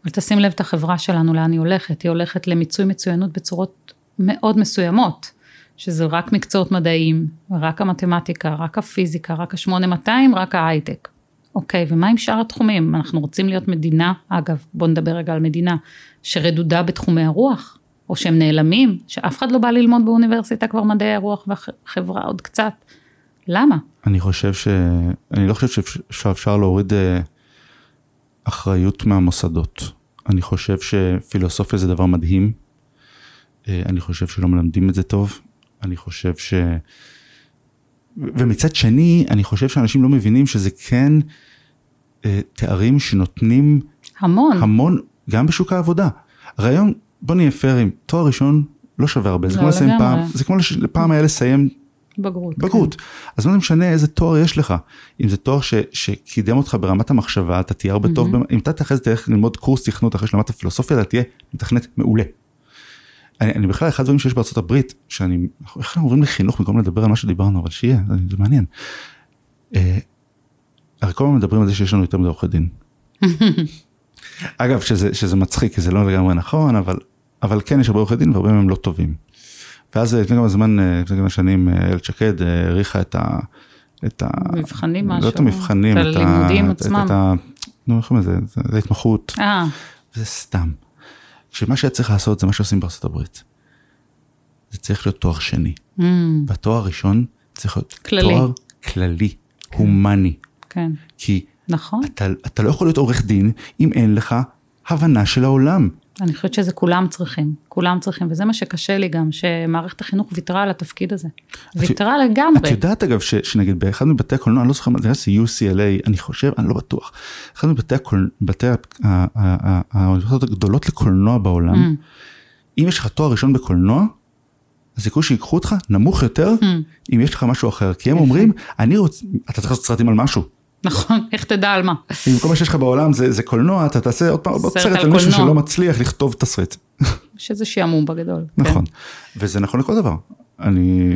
אבל תשים לב את החברה שלנו, לאן היא הולכת. היא הולכת למיצוי מצוינות בצורות מאוד מסוימות, שזה רק מקצועות מדעיים, רק המתמטיקה, רק הפיזיקה, רק ה-8200, רק ההייטק. אוקיי, ומה עם שאר התחומים? אנחנו רוצים להיות מדינה, אגב, בואו נדבר רגע על מדינה, שרדודה בתחומי הרוח, או שהם נעלמים, שאף אחד לא בא ללמוד באוניברסיטה כבר מדעי הרוח והחברה עוד קצת. למה? אני חושב ש... אני לא חושב שאפשר, שאפשר להוריד אה, אחריות מהמוסדות. אני חושב שפילוסופיה זה דבר מדהים. אה, אני חושב שלא מלמדים את זה טוב. אני חושב ש... ומצד שני, אני חושב שאנשים לא מבינים שזה כן אה, תארים שנותנים המון. המון, גם בשוק העבודה. הרי היום, בוא נהיה פיירים, תואר ראשון לא שווה הרבה, זה לא, כמו לסיים. פעם, זה כמו לש- פעם היה לסיים בגרות. בגרות. אז מה זה משנה איזה תואר יש לך? אם זה תואר ש, שקידם אותך ברמת המחשבה, אתה תהיה הרבה טוב, אם אתה אחרי זה תלך ללמוד קורס תכנות אחרי שלמדת פילוסופיה, אתה תהיה מתכנת מעולה. אני, אני בכלל, אחד הדברים שיש בארצות הברית, שאני, איך אנחנו עוברים לחינוך במקום לדבר על מה שדיברנו, אבל שיהיה, זה מעניין. אה, הרי כל הזמן מדברים על זה שיש לנו יותר מדי עורכי דין. אגב, שזה, שזה מצחיק, כי זה לא לגמרי נכון, אבל, אבל כן יש הרבה עורכי דין והרבה מהם לא טובים. ואז אה, לפני כמה זמן, אה, לפני כמה שנים, אה, איילת שקד אה, העריכה את ה... את ה... מבחנים לא את משהו, המבחנים, את הלימודים את, עצמם. את ה... נו, איך קוראים לזה? זה ההתמחות. אה, זה סתם. שמה שהיה צריך לעשות זה מה שעושים בארצות הברית. זה צריך להיות תואר שני. mm, והתואר הראשון צריך להיות כללי. תואר כללי, הומני. כן, כי נכון. אתה, אתה לא יכול להיות עורך דין אם אין לך הבנה של העולם. אני חושבת שזה כולם צריכים, כולם צריכים, וזה מה שקשה לי גם, שמערכת החינוך ויתרה על התפקיד הזה. ויתרה לגמרי. את יודעת אגב ש, שנגיד באחד מבתי הקולנוע, אני לא זוכר מה זה, זה UCLA, אני חושב, אני לא בטוח. אחד מבתי הקול- בתי האוניברסיטאות הגדולות לקולנוע בעולם, אם יש לך תואר ראשון בקולנוע, הסיכוי שיקחו אותך נמוך יותר אם יש לך משהו אחר. כי הם אומרים, אני רוצה, אתה צריך לעשות סרטים על משהו. נכון, איך תדע על מה? אם כל מה שיש לך בעולם זה, זה קולנוע, אתה תעשה עוד פעם עוד סרט על מישהו. שלא מצליח לכתוב תסריט. שזה שעמום בגדול. כן. נכון. וזה נכון לכל דבר. אני...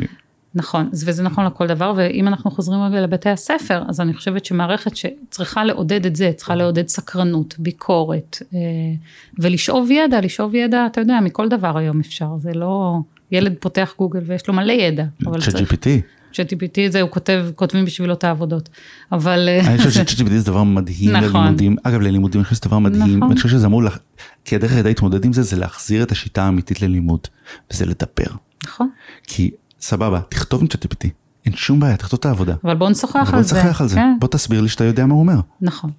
נכון, וזה נכון לכל דבר, ואם אנחנו חוזרים רגע לבתי הספר, אז אני חושבת שמערכת שצריכה לעודד את זה, צריכה לעודד סקרנות, ביקורת, אה, ולשאוב ידע, לשאוב ידע, אתה יודע, מכל דבר היום אפשר, זה לא, ילד פותח גוגל ויש לו מלא ידע, אבל צריך, ChatGPT. ChatGPT זה הוא כותב, כותבים בשבילו את העבודות, אבל... אה, אני חושב ש-ChatGPT זה דבר מדהים נכון. ללימודים. אגב, ללימודים אני חושב שזה דבר מדהים. נכון. ואני חושב שזה אמור, לח- כי הדרך היחידה להתמודד עם זה, זה להחזיר את השיטה האמיתית ללימוד. וזה לדבר. נכון, כי סבבה, תכתוב עם ChatGPT. אין שום בעיה, תכתוב את העבודה. אבל בואו נשוחח בוא על זה. נשחק על זה. כן. בוא תסביר לי שאתה יודע מה הוא אומר. נכון,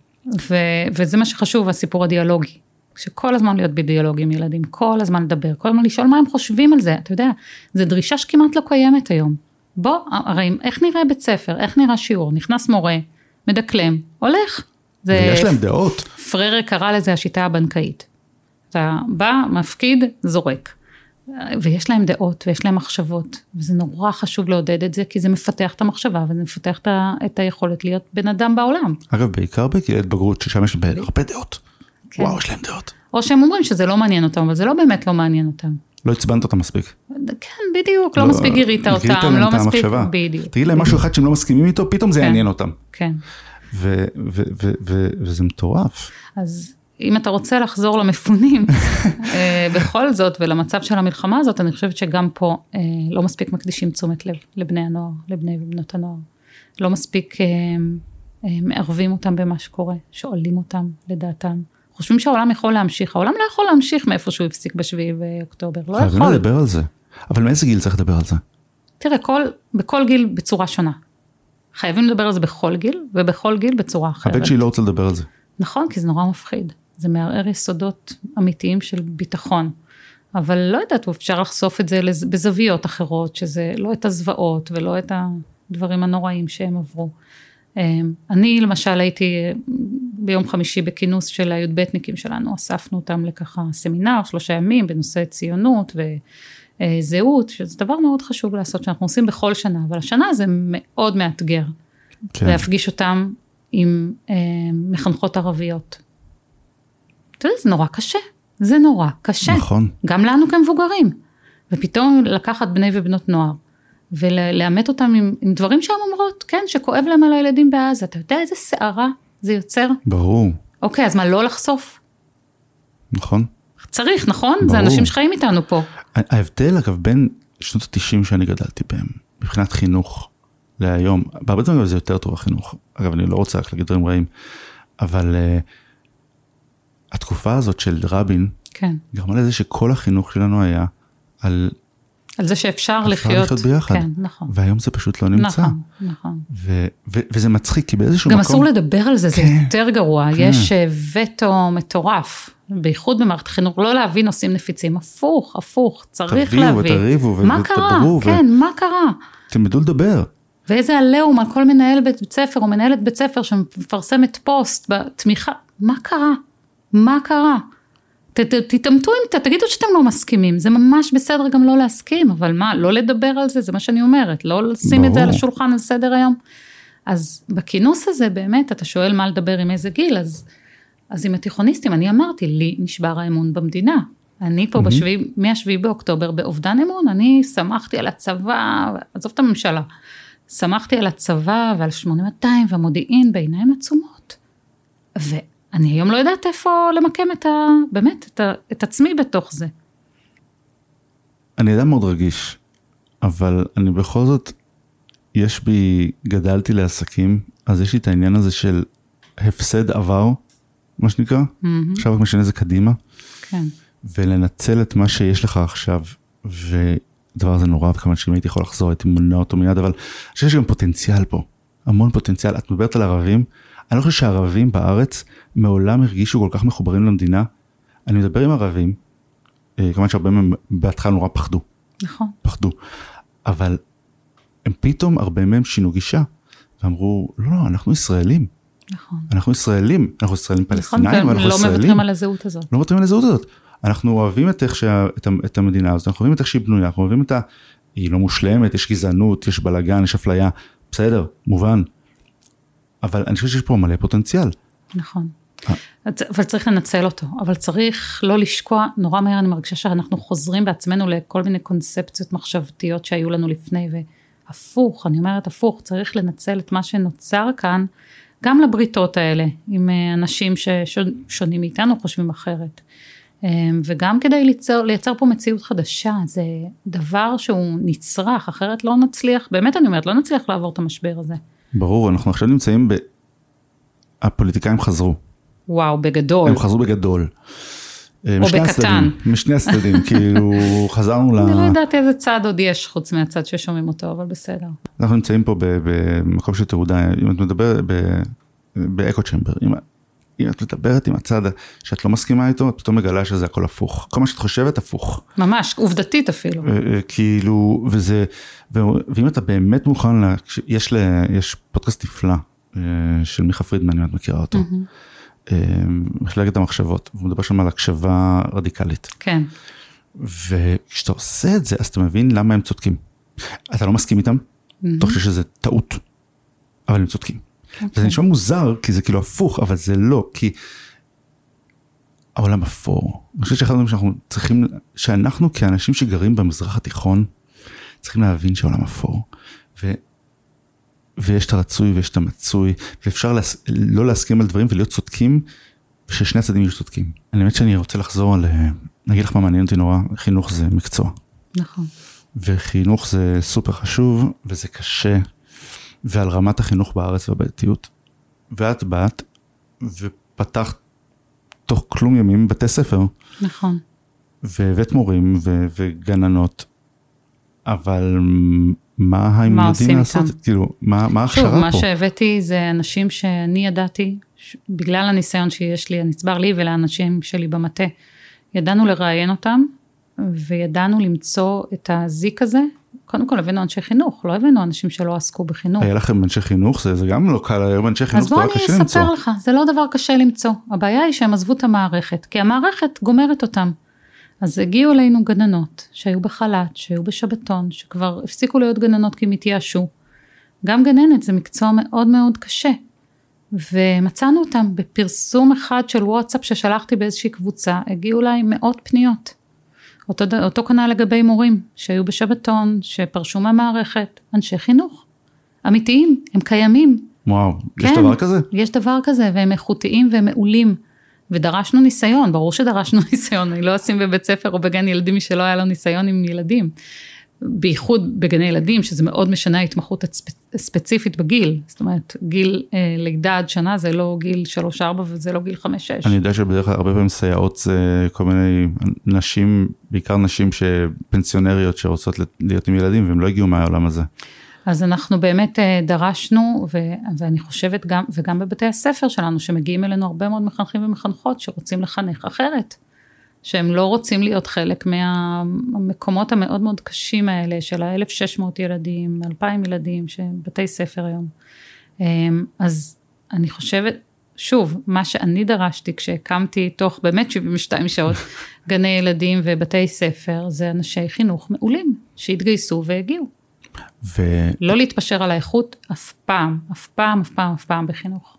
ו- וזה מה שחשוב, הסיפור הדיאלוגי. שכל הזמן להיות בדיאלוג עם ילדים, כל הזמן לדבר, כל הזמן לשאול מה הם חושבים על זה, אתה יודע, זו דרישה שכמעט לא קיימת היום. בוא, הרי איך נראה בית ספר, איך נראה שיעור, נכנס מורה, מדקלם, הולך. זה ויש להם דעות. פררה קרא לזה השיטה הבנקאית. אתה בא, מפקיד, זורק. ויש להם דעות ויש להם מחשבות, וזה נורא חשוב לעודד את זה, כי זה מפתח את המחשבה וזה מפתח את ה- את היכולת להיות בן אדם בעולם. אגב, בעיקר בגיל התבגרות, ששם יש הרבה דעות. כן. וואו, יש להם דעות. או שהם אומרים שזה לא מעניין אותם, אבל זה לא באמת לא מעניין אותם. לא עצבנת אותם מספיק. כן, בדיוק, לא מספיק גירית אותם, לא מספיק, המחשבה. בדיוק. תגיד להם משהו אחד שהם לא מסכימים איתו, פתאום זה כן. יעניין אותם. כן, ו- ו- ו- ו- וזה מטורף. אז אם אתה רוצה לחזור למפונים, אה, בכל זאת, ולמצב של המלחמה הזאת, אני חושבת שגם פה אה, לא מספיק מקדישים תשומת לב לבני הנוער, לבני ובנות הנוער. לא מספיק אה, אה, מערבים אותם במה שקורה, שואלים אותם לדעתם. חושבים שהעולם יכול להמשיך, העולם לא יכול להמשיך מאיפה שהוא הפסיק בשביעי באוקטובר, לא חייבים יכול. לדבר על זה. אבל מאיזה גיל צריך לדבר על זה? תראה, כל, בכל גיל בצורה שונה. חייבים לדבר על זה בכל גיל, ובכל גיל בצורה אחרת. הבן שלי לא רוצה לדבר על זה. נכון, כי זה נורא מפחיד. זה מערער יסודות אמיתיים של ביטחון. אבל לא יודעת, אפשר לחשוף את זה בזוויות אחרות, שזה לא את הזוועות ולא את הדברים הנוראים שהם עברו. אמ, אני למשל הייתי ביום חמישי בכינוס של הי"בניקים שלנו, אספנו אותם לככה סמינר, שלושה ימים בנושא ציונות וזהות, שזה דבר מאוד חשוב לעשות, שאנחנו עושים בכל שנה, אבל השנה זה מאוד מאתגר. כן. להפגיש אותם עם אה, מחנכות ערביות. אתה יודע, זה נורא קשה, זה נורא קשה. נכון. גם לנו כמבוגרים. ופתאום לקחת בני ובנות נוער, ולאמת אותם עם, עם דברים שהן אומרות, כן, שכואב להם על הילדים בעזה. אתה יודע איזה סערה זה יוצר? ברור, אוקיי, אז מה, לא לחשוף? נכון. צריך, נכון? זה ברור. אנשים שחיים איתנו פה. ההבדל אגב בין שנות התשעים שאני גדלתי בהם, מבחינת חינוך להיום, בהרבה דברים זה יותר טוב החינוך, אגב אני לא רוצה רק להגיד דברים רעים, אבל uh, התקופה הזאת של רבין, כן. גרמה לזה שכל החינוך שלנו היה על על זה שאפשר אפשר לחיות. לחיות ביחד. כן, נכון. והיום זה פשוט לא נמצא. נכון, נכון. ו- ו- וזה מצחיק, כי באיזשהו גם מקום... אסור לדבר על זה, זה כן, יותר גרוע. כן. יש אה, וטו מטורף, בייחוד במערכת החינוך, לא להביא נושאים נפיצים. הפוך, הפוך, צריך תביאו להביא. ותריבו ו- מה קרה? ותדברו ו- כן, מה קרה? תלמדו לדבר. ואיזה עליהום על כל מנהל בית ספר או מנהלת בית ספר שמפרסמת פוסט בתמיכה, מה קרה? מה קרה? ת, ת, תתעמתו עם תגידו שאתם לא מסכימים, זה ממש בסדר גם לא להסכים, אבל מה, לא לדבר על זה, זה מה שאני אומרת, לא לשים את זה על. השולחן על סדר היום. אז בכינוס הזה באמת, אתה שואל מה לדבר עם איזה גיל, אז, אז עם התיכוניסטים, אני אמרתי, לי נשבר האמון במדינה. אני פה בשביעי, מהשביעי באוקטובר באובדן אמון, אני שמחתי על הצבא, עזוב את הממשלה, שמחתי על הצבא ועל 8200 והמודיעין בעיניים עצומות. ואני היום לא יודעת איפה למקם את ה... באמת, את, ה, את עצמי בתוך זה. אני אדם מאוד רגיש, אבל אני בכל זאת, יש בי, גדלתי לעסקים, אז יש לי את העניין הזה של הפסד עבר, מה שנקרא, עכשיו רק משנה זה קדימה, כן. ולנצל את מה שיש לך עכשיו, ודבר הזה נורא, וכמובן שאם הייתי יכול לחזור הייתי מונע אותו מיד, אבל אני חושב שיש גם פוטנציאל פה, המון פוטנציאל. את מדברת על ערבים, אני לא חושב שהערבים בארץ מעולם הרגישו כל כך מחוברים למדינה. אני מדבר עם ערבים, אה, כמובן שהרבה מהם בהתחלה נורא פחדו, נכון. פחדו, אבל הם פתאום, הרבה מהם שינו גישה, ואמרו, לא, לא, אנחנו ישראלים, נכון. אנחנו ישראלים, אנחנו ישראלים נכון, פלסטינאים, והם אנחנו לא ישראלים. מוותרים על הזהות הזאת. לא מוותרים על הזהות הזאת. אנחנו אוהבים את איך שה, את, את המדינה הזאת, אנחנו אוהבים את איך שהיא בנויה, אנחנו אוהבים את ה... היא לא מושלמת, יש גזענות, יש בלאגן, יש אפליה, בסדר, מובן. אבל אני חושב שיש פה מלא פוטנציאל. נכון. אה. אבל צריך לנצל אותו, אבל צריך לא לשקוע, נורא מהר אני מרגישה שאנחנו חוזרים בעצמנו לכל מיני קונספציות מחשבתיות שהיו לנו לפני, והפוך, אני אומרת הפוך, צריך לנצל את מה שנוצר כאן, גם לבריתות האלה, עם אה, אנשים ששונים מאיתנו, חושבים אחרת. אה, וגם כדי ליצור, לייצר פה מציאות חדשה, זה דבר שהוא נצרך, אחרת לא נצליח, באמת אני אומרת, לא נצליח לעבור את המשבר הזה. ברור, אנחנו עכשיו נמצאים ב... הפוליטיקאים חזרו, וואו, בגדול. הם חזרו בגדול. אה, או בקטן. הצדדים, משני הצדדים, כאילו חזרנו ל... אני לא יודעת איזה צד עוד יש חוץ מהצד ששומעים אותו, אבל בסדר. אנחנו נמצאים פה במקום של תעודה, אם את מדברת ב- באקו צ'מבר, אם, את מדברת עם הצד שאת לא מסכימה איתו, את פתאום מגלה שזה הכל הפוך. כל מה שאת חושבת הפוך. ממש, עובדתית אפילו. אה, אה, כאילו, וזה, ואם אתה באמת מוכן, לה, יש, פודקאסט נפלא אה, של מיכה פרידמן, אם את מכירה אותו, מחלקת המחשבות, והוא מדבר שם על הקשבה רדיקלית. כן, וכשאתה עושה את זה, אז אתה מבין למה הם צודקים. אתה לא מסכים איתם, אתה חושב שזה טעות, אבל הם צודקים. זה נשמע מוזר, כי זה כאילו הפוך, אבל זה לא, כי העולם אפור. אני חושב שאחד הדברים שאנחנו צריכים, שאנחנו כאנשים שגרים במזרח התיכון, צריכים להבין שהעולם אפור. ו... ויש את הרצוי ויש את המצוי, ואפשר להס... לא להסכים על דברים ולהיות צודקים, וששני הצדדים יהיו צודקים. אני באמת שאני רוצה לחזור על, אה, אני אגיד לך מה מעניין אותי נורא, חינוך זה מקצוע. נכון. וחינוך זה סופר חשוב, וזה קשה, ועל רמת החינוך בארץ והבעייתיות. ואת באת ופתחת תוך כלום ימים בתי ספר, נכון. והבאת מורים ו- וגננות, אבל מה הם מה יודעים לעשות? איתם? כאילו, מה, מה שוב, ההכשרה מה פה? שהבאתי זה אנשים שאני ידעתי, ש- בגלל הניסיון שיש לי, הנצבר לי ולאנשים שלי במטה, ידענו לראיין אותם, וידענו למצוא את הזיק הזה. קודם כל הבאנו אנשי חינוך, לא הבאנו אנשים שלא עסקו בחינוך. היה לכם אנשי חינוך? זה, זה גם לא קל, היום אנשי חינוך אז זה בוא דבר אני קשה למצוא. אספר לך, זה לא דבר קשה למצוא. הבעיה היא שהם עזבו את המערכת, כי המערכת גומרת אותם. אז הגיעו אלינו גננות שהיו בחל"ת, שהיו בשבתון, שכבר הפסיקו להיות גננות כי הם התייאשו. גם גננת זה מקצוע מאוד מאוד קשה. ומצאנו אותם בפרסום אחד של וואטסאפ ששלחתי באיזושהי קבוצה, הגיעו אליי מאות פניות. אותו, אותו כנ"ל לגבי מורים שהיו בשבתון, שפרשו מהמערכת, אנשי חינוך. אמיתיים, הם קיימים, וואו, יש כן, דבר כזה? יש דבר כזה, והם איכותיים והם מעולים. ודרשנו ניסיון, ברור שדרשנו ניסיון, אני לא אשים בבית ספר או בגן ילדים מי שלא היה לו ניסיון עם ילדים. בייחוד בגני ילדים, שזה מאוד משנה ההתמחות הספציפית בגיל. זאת אומרת, גיל אה, לידה עד שנה זה לא גיל 3-4 וזה לא גיל 5-6. אני יודע שבדרך כלל הרבה פעמים סייעות זה כל מיני נשים, בעיקר נשים שפנסיונריות שרוצות להיות עם ילדים והם לא הגיעו מהעולם הזה. אז אנחנו באמת אה, דרשנו, ו- ואני חושבת גם, וגם בבתי הספר שלנו, שמגיעים אלינו הרבה מאוד מחנכים ומחנכות שרוצים לחנך אחרת. שהם לא רוצים להיות חלק מהמקומות המאוד מאוד קשים האלה של ה-1,600 ילדים, 2,000 ילדים, שהם בתי ספר היום. אמ, אז אני חושבת, שוב, מה שאני דרשתי כשהקמתי תוך באמת 72 שעות גני ילדים ובתי ספר, זה אנשי חינוך מעולים שהתגייסו והגיעו. ו... לא להתפשר על האיכות אף פעם, אף פעם, אף פעם, אף פעם בחינוך.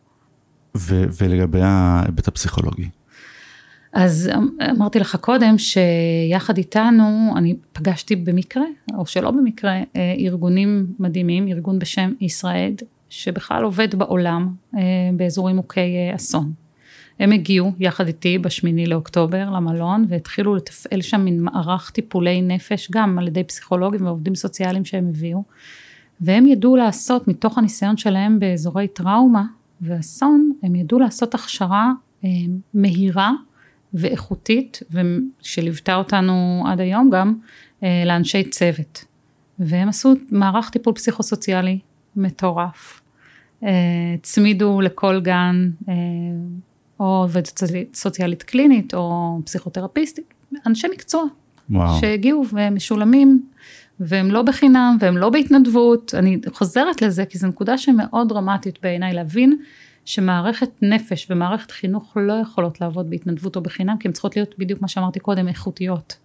ו- ולגבי ההיבט הפסיכולוגי? אז אמ, אמרתי לך קודם שיחד איתנו אני פגשתי במקרה, או שלא במקרה, אה, ארגונים מדהימים, ארגון בשם ישראל, שבכלל עובד בעולם אה, באזורים מוכי אה, אסון. הם הגיעו יחד איתי בשמיני לאוקטובר למלון והתחילו לתפעל שם מין מערך טיפולי נפש גם על ידי פסיכולוגים ועובדים סוציאליים שהם הביאו. והם ידעו לעשות מתוך הניסיון שלהם באזורי טראומה ואסון, הם ידעו לעשות הכשרה מהירה ואיכותית, ושליוותה אותנו עד היום גם, אה, לאנשי צוות. והם עשו מערך טיפול פסיכוסוציאלי מטורף. אה, הצמידו לכל גן אה, או עובדת סוציאלית קלינית או פסיכותרפיסטית, אנשי מקצוע. וואו. שהגיעו והם משולמים והם לא בחינם והם לא בהתנדבות. אני חוזרת לזה כי זו נקודה שמאוד דרמטית בעיניי להבין שמערכת נפש ומערכת חינוך לא יכולות לעבוד בהתנדבות או בחינם, כי הן צריכות להיות בדיוק מה שאמרתי קודם, איכותיות.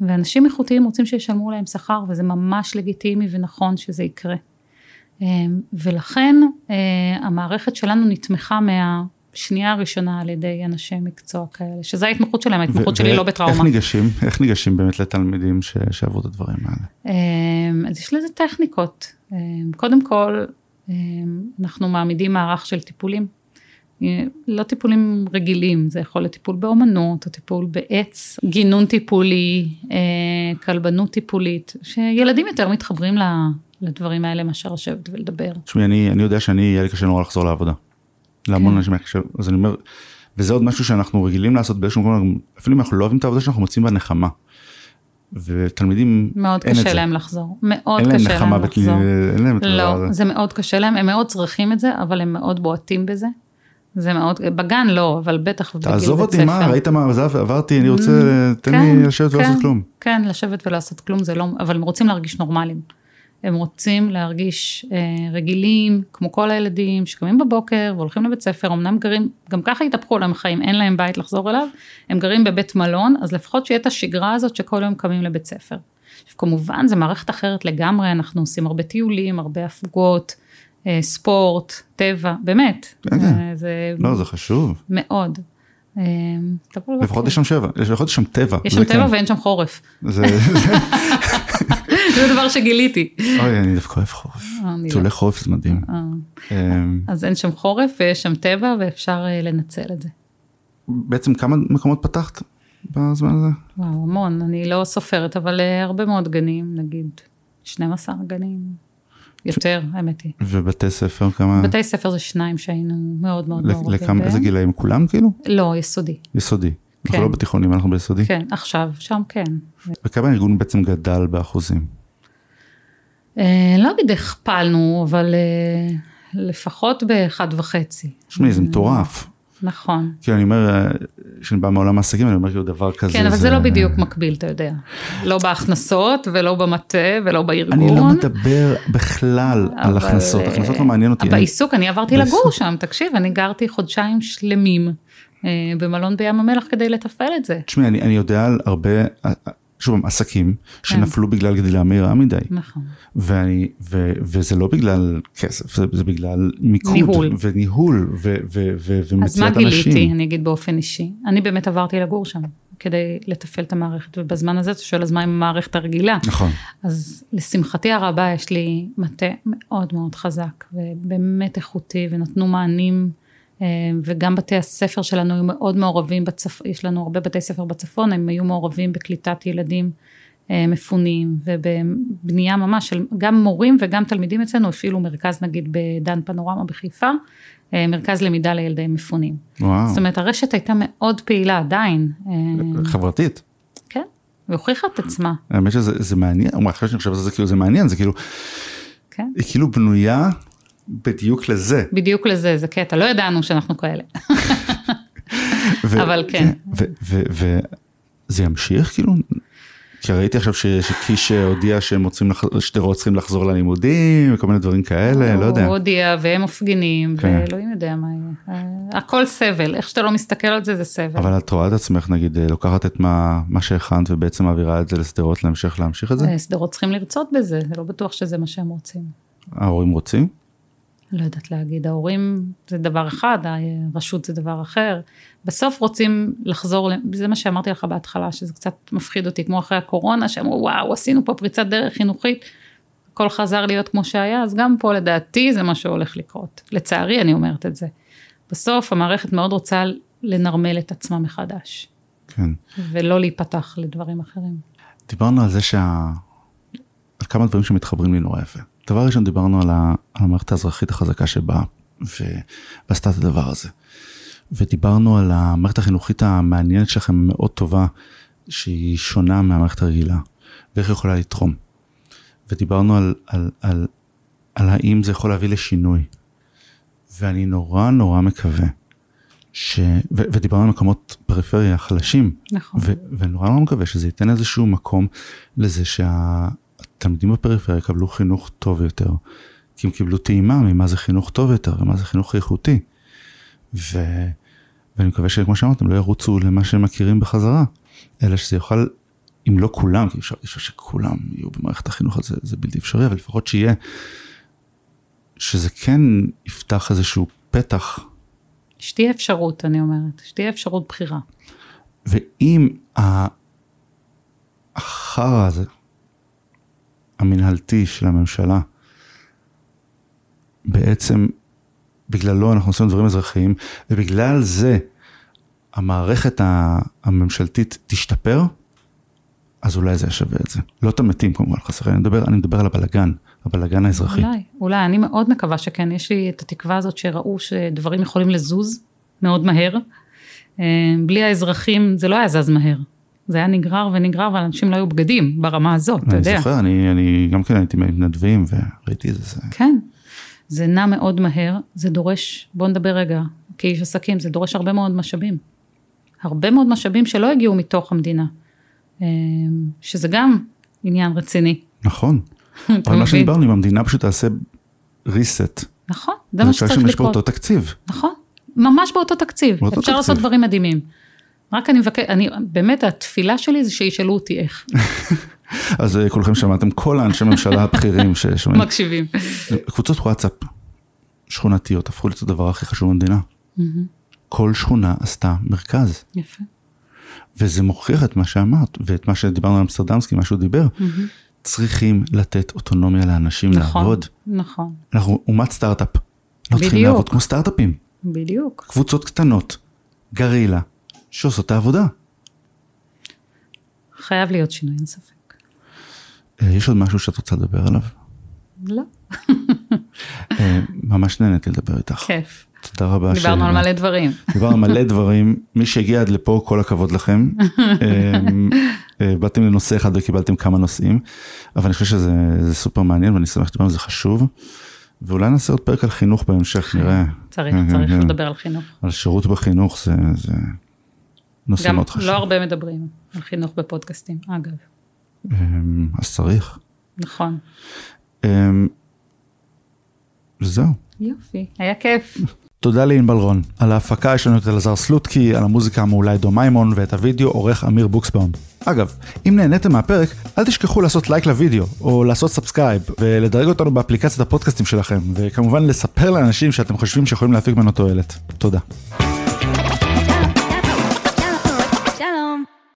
ואנשים איכותיים רוצים שישלמו להם שכר, וזה ממש לגיטימי ונכון שזה יקרה. אמ, ולכן אה, המערכת שלנו נתמכה מהשנייה הראשונה על ידי אנשי מקצוע כאלה, שזו ההתמחות שלהם, ההתמחות שלי לא בטראומה. איך ניגשים, איך ניגשים באמת לתלמידים שעברו את הדברים האלה? אמ, אז יש לזה טכניקות. אמ, קודם כל, אנחנו מעמידים מערך של טיפולים. אה, לא טיפולים רגילים, זה יכול להיות טיפול באומנות, או טיפול בעץ, גינון טיפולי, אה, כלבנות טיפולית, שילדים יותר מתחברים לדברים האלה מאשר לשבת ולדבר. תשמעי, אני, אני יודע שאני, יהיה לי קשה נורא לחזור לעבודה. להמון כן. אנשים היה קשה, אז אני אומר, וזה עוד משהו שאנחנו רגילים לעשות באיזשהו מקום, אפילו אם אנחנו לא אוהבים את העבודה שאנחנו מוצאים בה נחמה. ותלמידים מאוד קשה להם לחזור, מאוד קשה להם לחזור. אין להם נחמה, אין להם את לא, זה מאוד קשה להם, הם מאוד צריכים את זה, אבל הם מאוד בועטים בזה. זה מאוד, בגן לא, אבל בטח בגיל בית ספר. תעזוב אותי, מה, ראית מה עברתי, אני רוצה, mm, תן לי כן, לשבת ולעשות כן, כלום. כן, לשבת ולעשות כלום זה לא, אבל הם רוצים להרגיש נורמליים. הם רוצים להרגיש אה, רגילים, כמו כל הילדים, שקמים בבוקר והולכים לבית ספר, אמנם גרים, גם ככה התהפכו להם חיים, אין להם בית לחזור אליו, הם גרים בבית מלון, אז לפחות שיהיה את השגרה הזאת שכל יום קמים לבית ספר. עכשיו כמובן זה מערכת אחרת לגמרי, אנחנו עושים הרבה טיולים, הרבה הפגות, אה, ספורט, טבע, באמת. כן, כן. אה, זה... לא, זה חשוב. מאוד. אה, לפחות יש שם שבע, לפחות יש שם טבע. יש שם טבע כן. ואין שם חורף. זה דבר שגיליתי. אוי, אני דווקא אוהב חורף. טיולי לא. חורף זה מדהים. אה. אמ, אז אין שם חורף ויש שם טבע ואפשר אה, לנצל את זה. בעצם כמה מקומות פתחת בזמן הזה? וואו, המון, אני לא סופרת, אבל אה, הרבה מאוד גנים, נגיד 12 גנים. יותר, האמת היא. ובתי ספר כמה? בתי ספר זה שניים שהיינו מאוד מאוד מעורבים בהם. איזה גילאים? כולם כאילו? לא, יסודי. יסודי. אנחנו לא כן. בתיכונים, אנחנו ביסודי? כן, עכשיו, שם כן. וכמה הארגון בעצם גדל באחוזים? אה, לא אגיד הכפלנו, אבל אה, לפחות באחד וחצי. תשמעי, זה מטורף. נכון. כי אני אומר, כשאני בא מעולם העסקים, אני אומר כאילו דבר כזה. כן, אבל זה לא בדיוק מקביל, אתה יודע. לא בהכנסות, ולא במטה, ולא בארגון. אני לא מדבר בכלל על הכנסות, הכנסות לא מעניין אותי. בעיסוק, אני עברתי לגור שם, תקשיב, אני גרתי חודשיים שלמים אה, במלון בים המלח כדי לתפעל את זה. תשמעי, אני יודע על הרבה שוב, עסקים שנפלו כן. בגלל גדילה מהירה מדי. נכון. ואני, ו, וזה לא בגלל כסף, זה, זה בגלל מיקוד. ניהול. וניהול, ו, ו, ו, ומציאת אנשים. אז מה גיליתי, אני אגיד באופן אישי? אני באמת עברתי לגור שם. כדי לתפעל את המערכת, ובזמן הזה אתה שואל אז מה עם המערכת הרגילה. נכון. אז לשמחתי הרבה יש לי מטה מאוד מאוד חזק, ובאמת איכותי, ונתנו מענים וגם בתי הספר שלנו היו מאוד מעורבים בצפון, יש לנו הרבה בתי ספר בצפון, הם היו מעורבים בקליטת ילדים אה, מפונים ובבנייה ממש של גם מורים וגם תלמידים אצלנו הפעילו מרכז נגיד בדן פנורמה בחיפה, אה, מרכז למידה לילדי מפונים. וואו, זאת אומרת הרשת הייתה מאוד פעילה עדיין, אה, חברתית. כן, והוכיחה את עצמה, האמת שזה זה מעניין, אחרי שאני חושב על זה, זה כאילו זה מעניין, זה כאילו, כן, היא כאילו בנויה בדיוק לזה. בדיוק לזה, זה קטע, לא ידענו שאנחנו כאלה. ו- אבל כן. וזה ימשיך כאילו? כי ראיתי עכשיו ש- שקיש הודיע שהם רוצים, שדרות צריכים לחזור ללימודים, וכל מיני דברים כאלה, לא יודע. הוא הודיע והם מפגינים, כן. ואלוהים יודע מה יהיה. אה, הכל סבל, איך שאתה לא מסתכל על זה, זה סבל. אבל את רואה את עצמך נגיד אה, לוקחת את מה, מה שהכנת ובעצם מעבירה את זה לשדרות להמשך להמשיך את זה? אה, שדרות צריכים לרצות בזה, זה לא בטוח שזה מה שהם רוצים. ההורים רוצים? לא יודעת להגיד, ההורים זה דבר אחד, הרשות זה דבר אחר. בסוף רוצים לחזור, זה מה שאמרתי לך בהתחלה, שזה קצת מפחיד אותי, כמו אחרי הקורונה, שאמרו וואו, עשינו פה פריצת דרך חינוכית, הכל חזר להיות כמו שהיה, אז גם פה לדעתי זה מה שהולך לקרות. לצערי אני אומרת את זה. בסוף המערכת מאוד רוצה לנרמל את עצמה מחדש, כן. ולא להיפתח לדברים אחרים. דיברנו על זה שה... על כמה דברים שמתחברים לי נורא יפה. דבר ראשון דיברנו על, ה... על המערכת האזרחית החזקה שבאה. ועשתה את הדבר הזה. ודיברנו על המערכת החינוכית המעניינת שלכם מאוד טובה, שהיא שונה מהמערכת הרגילה, ואיך היא יכולה לתרום. ודיברנו על, על, על, על האם זה יכול להביא לשינוי. ואני נורא נורא מקווה, ש... ו... ודיברנו על מקומות פריפריה חלשים, נכון. ו- ונורא נורא מקווה שזה ייתן איזשהו מקום לזה שהתלמידים בפריפריה יקבלו חינוך טוב יותר. כי הם קיבלו טעימה ממה זה חינוך טוב יותר ומה זה חינוך איכותי. ו- ואני מקווה שכמו שאמרתם לא ירוצו למה שהם מכירים בחזרה, אלא שזה יוכל, אם לא כולם, כי אפשר, אפשר שכולם יהיו במערכת החינוך הזה, זה בלתי אפשרי, אבל לפחות שיהיה, שזה כן יפתח איזשהו פתח שתהיה אפשרות, אני אומרת, שתהיה אפשרות בחירה. ואם החרא הזה, המנהלתי של הממשלה, בעצם בגללו אנחנו עושים דברים אזרחיים, ובגלל זה המערכת הממשלתית תשתפר, אז אולי זה ישווה את זה. לא את המתים כמובן, חסר, אני מדבר, אני מדבר על הבלגן, הבלגן האזרחי. אולי, אולי, אני מאוד מקווה שכן, יש לי את התקווה הזאת שראו שדברים יכולים לזוז מאוד מהר. אה, בלי האזרחים זה לא היה זז מהר. זה היה נגרר ונגרר ואנשים לא היו בגדים ברמה הזאת, אתה אני יודע. זוכר, אני, אני גם כן הייתי מתנדבים וראיתי את זה. זה... כן, זה נע מאוד מהר, זה דורש, בוא נדבר רגע, כאיש עסקים, זה דורש הרבה מאוד משאבים. הרבה מאוד משאבים שלא הגיעו מתוך המדינה. אה, שזה גם עניין רציני. נכון. אבל מה? שדיברנו, אם המדינה פשוט תעשה reset, נכון, זה מה שצריך לקרות. באותו תקציב. נכון, ממש באותו תקציב, באותו אפשר תקציב. לעשות דברים מדהימים. רק אני מבקש, אני, באמת התפילה שלי זה שישאלו אותי איך, אז אה, כולכם שמעתם, כל האנשי ממשלה הבכירים ששומעים. מקשיבים. קבוצות וואטסאפ שכונתיות הפכו להיות הדבר הכי חשוב במדינה. כל שכונה עשתה מרכז, יפה. וזה מוכיח את מה שאמרת, ואת מה שדיברנו על אמסטרדמסקי, מה שהוא דיבר. צריכים לתת אוטונומיה לאנשים נכון, לעבוד. נכון, אנחנו אומת סטארט-אפ. לא צריכים בדיוק. לעבוד כמו סטארט-אפים. בדיוק. קבוצות קטנות, גרילה, שעושות את העבודה. חייב להיות שינוי, אין ספק. אה, יש עוד משהו שאת רוצה לדבר עליו? לא, אה, ממש נהניתי לדבר איתך. כיף. תודה רבה. דיברנו על מלא דברים. דיברנו על מלא דברים. מי שהגיע עד לפה, כל הכבוד לכם. אה, אה, באתם לנושא אחד וקיבלתם כמה נושאים, אבל אני חושב שזה זה סופר מעניין ואני שמח שדיברנו על זה חשוב. ואולי נעשה עוד פרק על חינוך בהמשך, נראה. צריך, כן, צריך כן, כן. לדבר על חינוך. על שירות בחינוך זה נושא גם מאוד חשוב. לא הרבה מדברים על חינוך בפודקאסטים, אגב. אה, אז צריך. נכון. אה, זהו. יופי, היה כיף. תודה לענבל רון. על ההפקה יש לנו את אלעזר סלוטקי, על המוזיקה המעולה עידו מימון, ואת הוידאו עורך אמיר בוקסבאום. אגב, אם נהניתם מהפרק, אל תשכחו לעשות לייק לוידאו, או לעשות subscribe, ולדרג אותנו באפליקציית הפודקאסטים שלכם, וכמובן לספר לאנשים שאתם חושבים שיכולים להפיק ממנו תועלת. תודה.